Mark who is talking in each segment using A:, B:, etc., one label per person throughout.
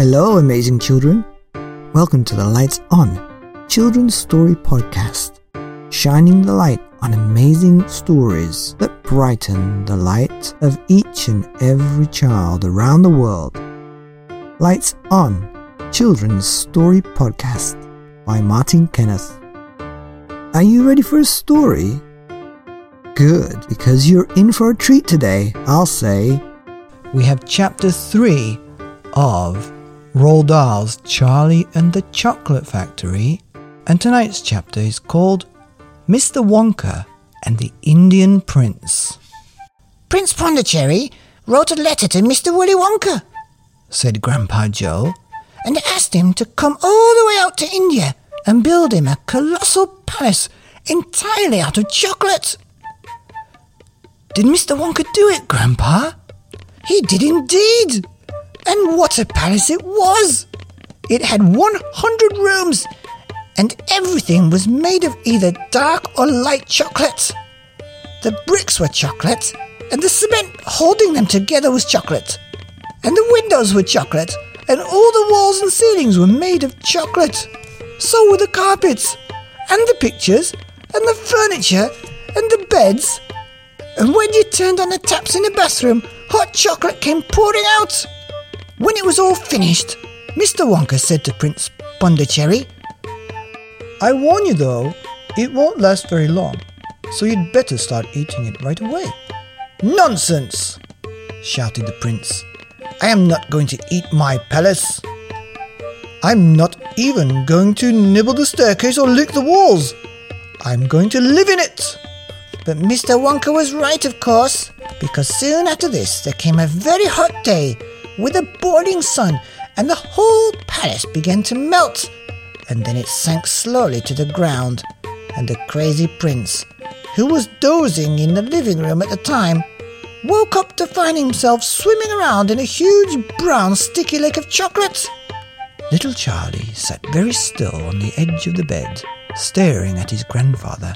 A: Hello, amazing children. Welcome to the Lights On Children's Story Podcast, shining the light on amazing stories that brighten the light of each and every child around the world. Lights On Children's Story Podcast by Martyn Kenneth. Are you ready for a story? Good, because you're in for a treat today, I'll say. We have chapter 3 of Roald Dahl's Charlie and the Chocolate Factory, and tonight's chapter is called Mr. Wonka and the Indian Prince.
B: Prince Pondicherry wrote a letter to Mr. Willy Wonka,
A: said Grandpa Joe,
B: and asked him to come all the way out to India and build him a colossal palace entirely out of chocolate.
A: Did Mr. Wonka do it, Grandpa?
B: He did indeed. And what a palace it was! It had 100 rooms, and everything was made of either dark or light chocolate. The bricks were chocolate, and the cement holding them together was chocolate. And the windows were chocolate, and all the walls and ceilings were made of chocolate. So were the carpets, and the pictures, and the furniture, and the beds. And when you turned on the taps in the bathroom, hot chocolate came pouring out. When it was all finished, Mr. Wonka said to Prince Pondicherry,
A: I warn you though, it won't last very long, so you'd better start eating it right away.
B: Nonsense! shouted the prince. I am not going to eat my palace.
A: I'm not even going to nibble the staircase or lick the walls. I'm going to live in it.
B: But Mr. Wonka was right, of course, because soon after this there came a very hot day with a boiling sun, and the whole palace began to melt, and then it sank slowly to the ground, and the crazy prince, who was dozing in the living room at the time, woke up to find himself swimming around in a huge brown sticky lake of chocolate.
A: Little Charlie sat very still on the edge of the bed, staring at his grandfather.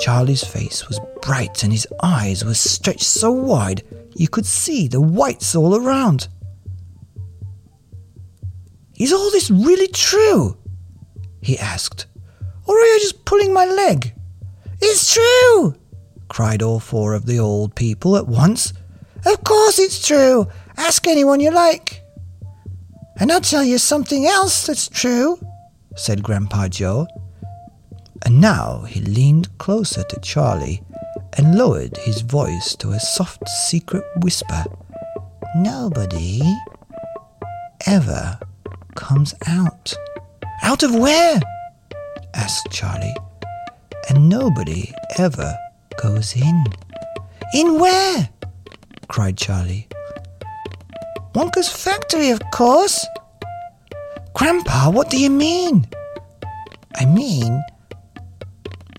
A: Charlie's face was bright and his eyes were stretched so wide you could see the whites all around. Is all this really true? he asked. Or are you just pulling my leg?
B: It's true,
A: cried all four of the old people at once.
B: Of course it's true. Ask anyone you like. And I'll tell you something else that's true, said Grandpa Joe.
A: And now he leaned closer to Charlie and lowered his voice to a soft secret whisper. Nobody ever comes out.
B: Out of where?
A: asked Charlie. And nobody ever goes in.
B: In where?
A: cried Charlie.
B: Wonka's factory, of course.
A: Grandpa, what do you mean?
B: I mean,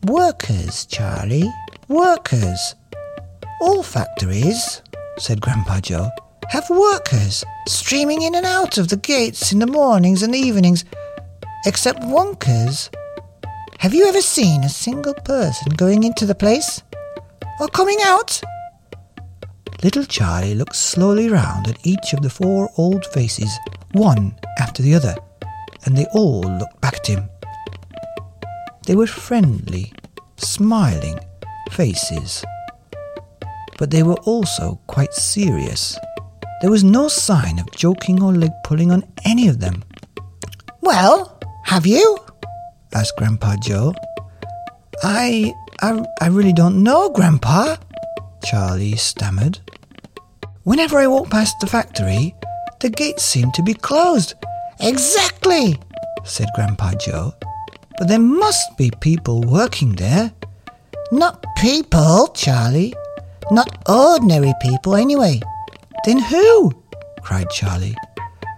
B: workers, Charlie. Workers. All factories, said Grandpa Joe, have workers streaming in and out of the gates in the mornings and evenings, except Wonka's. Have you ever seen a single person going into the place? Or coming out?
A: Little Charlie looked slowly round at each of the four old faces, one after the other, and they all looked back at him. They were friendly, smiling faces, but they were also quite serious. There was no sign of joking or leg pulling on any of them.
B: Well, have you?
A: asked Grandpa Joe. I, I, I really don't know, Grandpa, Charlie stammered. Whenever I walk past the factory, the gates seem to be closed.
B: Exactly, said Grandpa Joe.
A: But there must be people working there.
B: Not people, Charlie. Not ordinary people, anyway.
A: Then who? cried Charlie.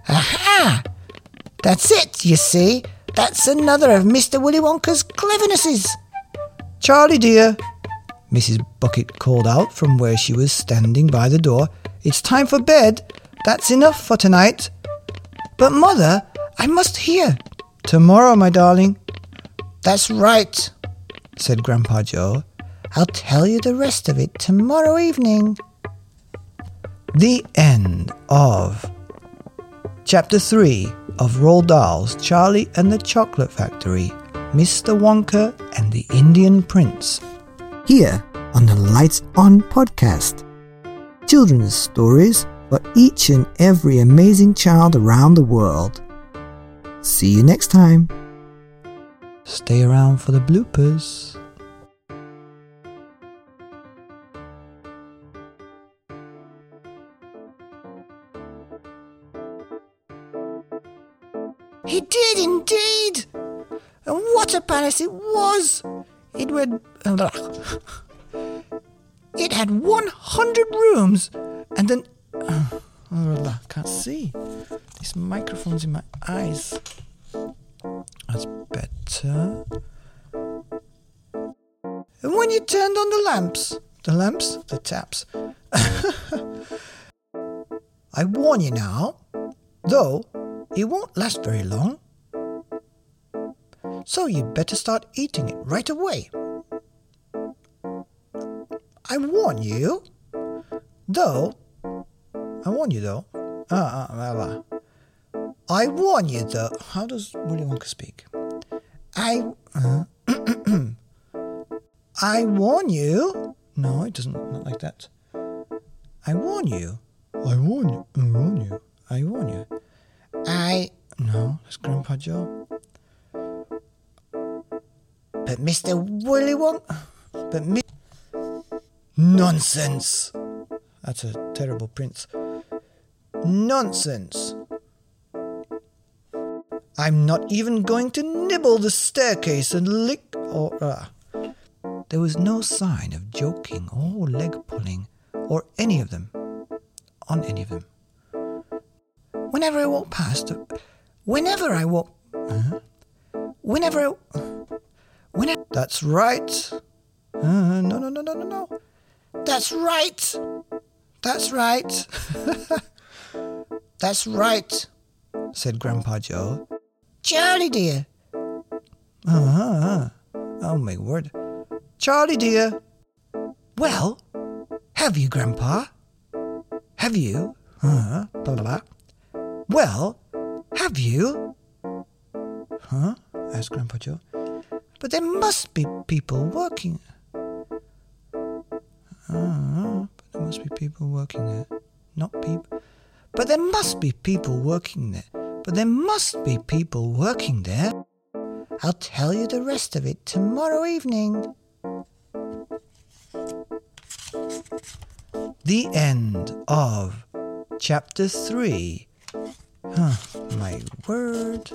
B: Aha! That's it, you see. That's another of Mr. Willy Wonka's clevernesses.
A: Charlie, dear, Mrs. Bucket called out from where she was standing by the door. It's time for bed. That's enough for tonight. But, Mother, I must hear. Tomorrow, my darling.
B: That's right, said Grandpa Joe. I'll tell you the rest of it tomorrow evening.
A: The end of
B: Chapter 3 of Roald Dahl's Charlie and the Chocolate Factory, Mr. Wonka and the Indian Prince.
A: Here on the Lights On podcast. Children's stories for each and every amazing child around the world. See you next time.
B: Stay around for the bloopers. He did indeed! And what a palace it was! It would. It had 100 rooms and then. Oh, can't see. These microphones in my eyes. Better. And when you turned on the lamps, the lamps, the taps. I warn you now, though it won't last very long. So you'd better start eating it right away. I warn you, though. I warn you, though. Ah, ah, ah, ah. I warn you, though. How does Willy Wonka speak? I. Uh, I warn you. No, it doesn't. Not like that. I warn you. I warn you. I warn you. I warn you. I. No, that's Grandpa Joe. But Mr. Willy Wonka. But me. Nonsense! That's a terrible prince. Nonsense! I'm not even going to nibble the staircase and lick or. Uh. There was no sign of joking or leg pulling or any of them on any of them. Whenever I walk past, whenever I walk, uh, whenever I, whenever. That's right. Uh, no, no, no, no, no, no. That's right. That's right. That's right, said Grandpa Joe. Charlie, dear. Uh-huh. Oh, my word. Charlie, dear. Well, have you, Grandpa? Have you? Uh-huh. Blah, blah, blah. Well, have you? Huh? asked Grandpa Joe. But there must be people working. Uh, but there must be people working there. Not people. But there must be people working there. But there must be people working there. I'll tell you the rest of it tomorrow evening. The end of chapter 3. Huh, my word.